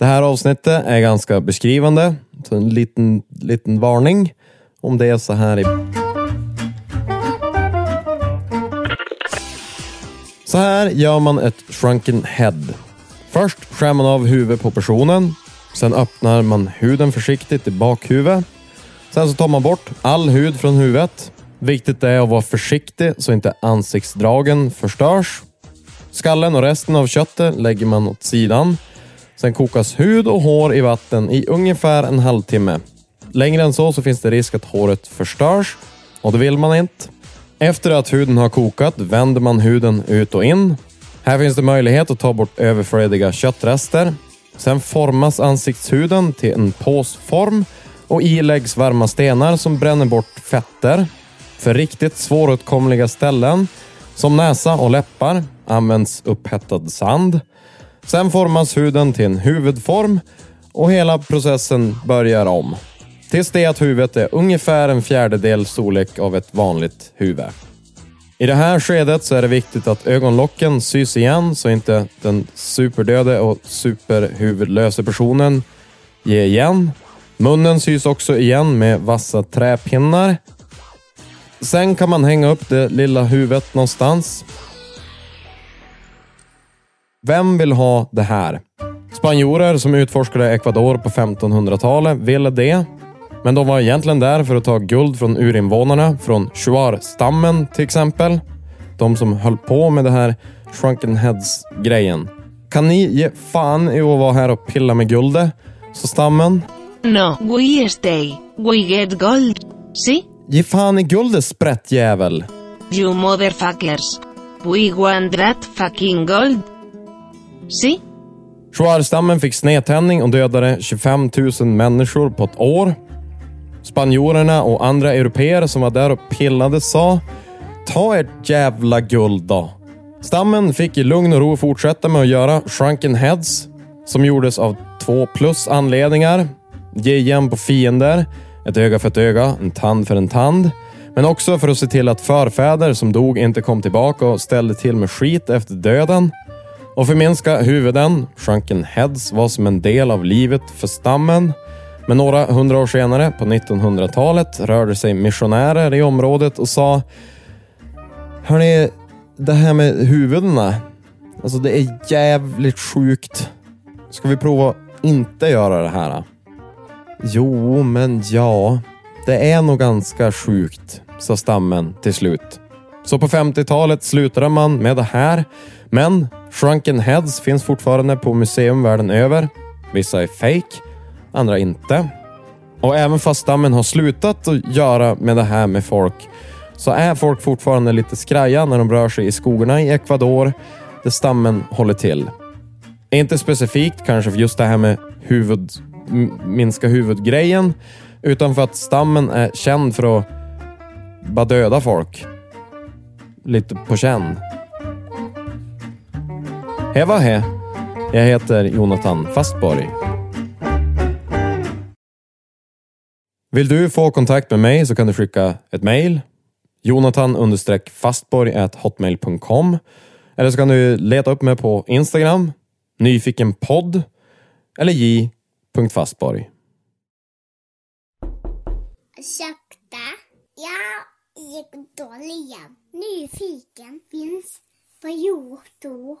Det här avsnittet är ganska beskrivande, så en liten, liten varning om det är så här i... Så här gör man ett shrunken head. Först skär man av huvudet på personen. Sen öppnar man huden försiktigt i bakhuvudet. Sen så tar man bort all hud från huvudet. Viktigt är att vara försiktig så inte ansiktsdragen förstörs. Skallen och resten av köttet lägger man åt sidan. Sen kokas hud och hår i vatten i ungefär en halvtimme. Längre än så så finns det risk att håret förstörs och det vill man inte. Efter att huden har kokat vänder man huden ut och in. Här finns det möjlighet att ta bort överflödiga köttrester. Sen formas ansiktshuden till en påsform och i läggs varma stenar som bränner bort fetter. För riktigt svåråtkomliga ställen, som näsa och läppar, används upphettad sand. Sen formas huden till en huvudform och hela processen börjar om. Tills det att huvudet är ungefär en fjärdedel storlek av ett vanligt huvud. I det här skedet så är det viktigt att ögonlocken sys igen så inte den superdöde och superhuvudlöse personen ger igen. Munnen sys också igen med vassa träpinnar. Sen kan man hänga upp det lilla huvudet någonstans. Vem vill ha det här? Spanjorer som utforskade Ecuador på 1500-talet ville det. Men de var egentligen där för att ta guld från urinvånarna, från Shuar-stammen till exempel. De som höll på med det här shrunken heads-grejen. Kan ni ge fan i att vara här och pilla med guldet? Så stammen. No, we stay. We get gold. See? Ge fan i guldet sprättjävel. You motherfuckers. We want that fucking gold. See? Shuar-stammen fick snedtändning och dödade 25 000 människor på ett år. Spanjorerna och andra europeer som var där och pillade sa Ta ert jävla guld då. Stammen fick i lugn och ro fortsätta med att göra shrunken heads som gjordes av två plus anledningar. Ge igen på fiender, ett öga för ett öga, en tand för en tand. Men också för att se till att förfäder som dog inte kom tillbaka och ställde till med skit efter döden. Och förminska huvuden, shrunken heads, var som en del av livet för stammen. Men några hundra år senare, på 1900-talet, rörde sig missionärer i området och sa Hörni, det här med huvudena. Alltså det är jävligt sjukt. Ska vi prova att inte göra det här? Jo, men ja. Det är nog ganska sjukt, sa stammen till slut. Så på 50-talet slutade man med det här. Men shrunken heads finns fortfarande på museum världen över. Vissa är fake, andra inte. Och även fast stammen har slutat att göra med det här med folk så är folk fortfarande lite skraja när de rör sig i skogarna i Ecuador där stammen håller till. Inte specifikt kanske för just det här med huvud, minska huvudgrejen utan för att stammen är känd för att bara döda folk. Lite på känn. Hej he. Jag heter Jonathan Fastborg. Vill du få kontakt med mig så kan du skicka ett mejl. jonathan-fastborg.hotmail.com Eller så kan du leta upp mig på Instagram, nyfikenpodd eller j.fastborg. Ursäkta? Jag gick dålig igen. Nyfiken finns på Youtube.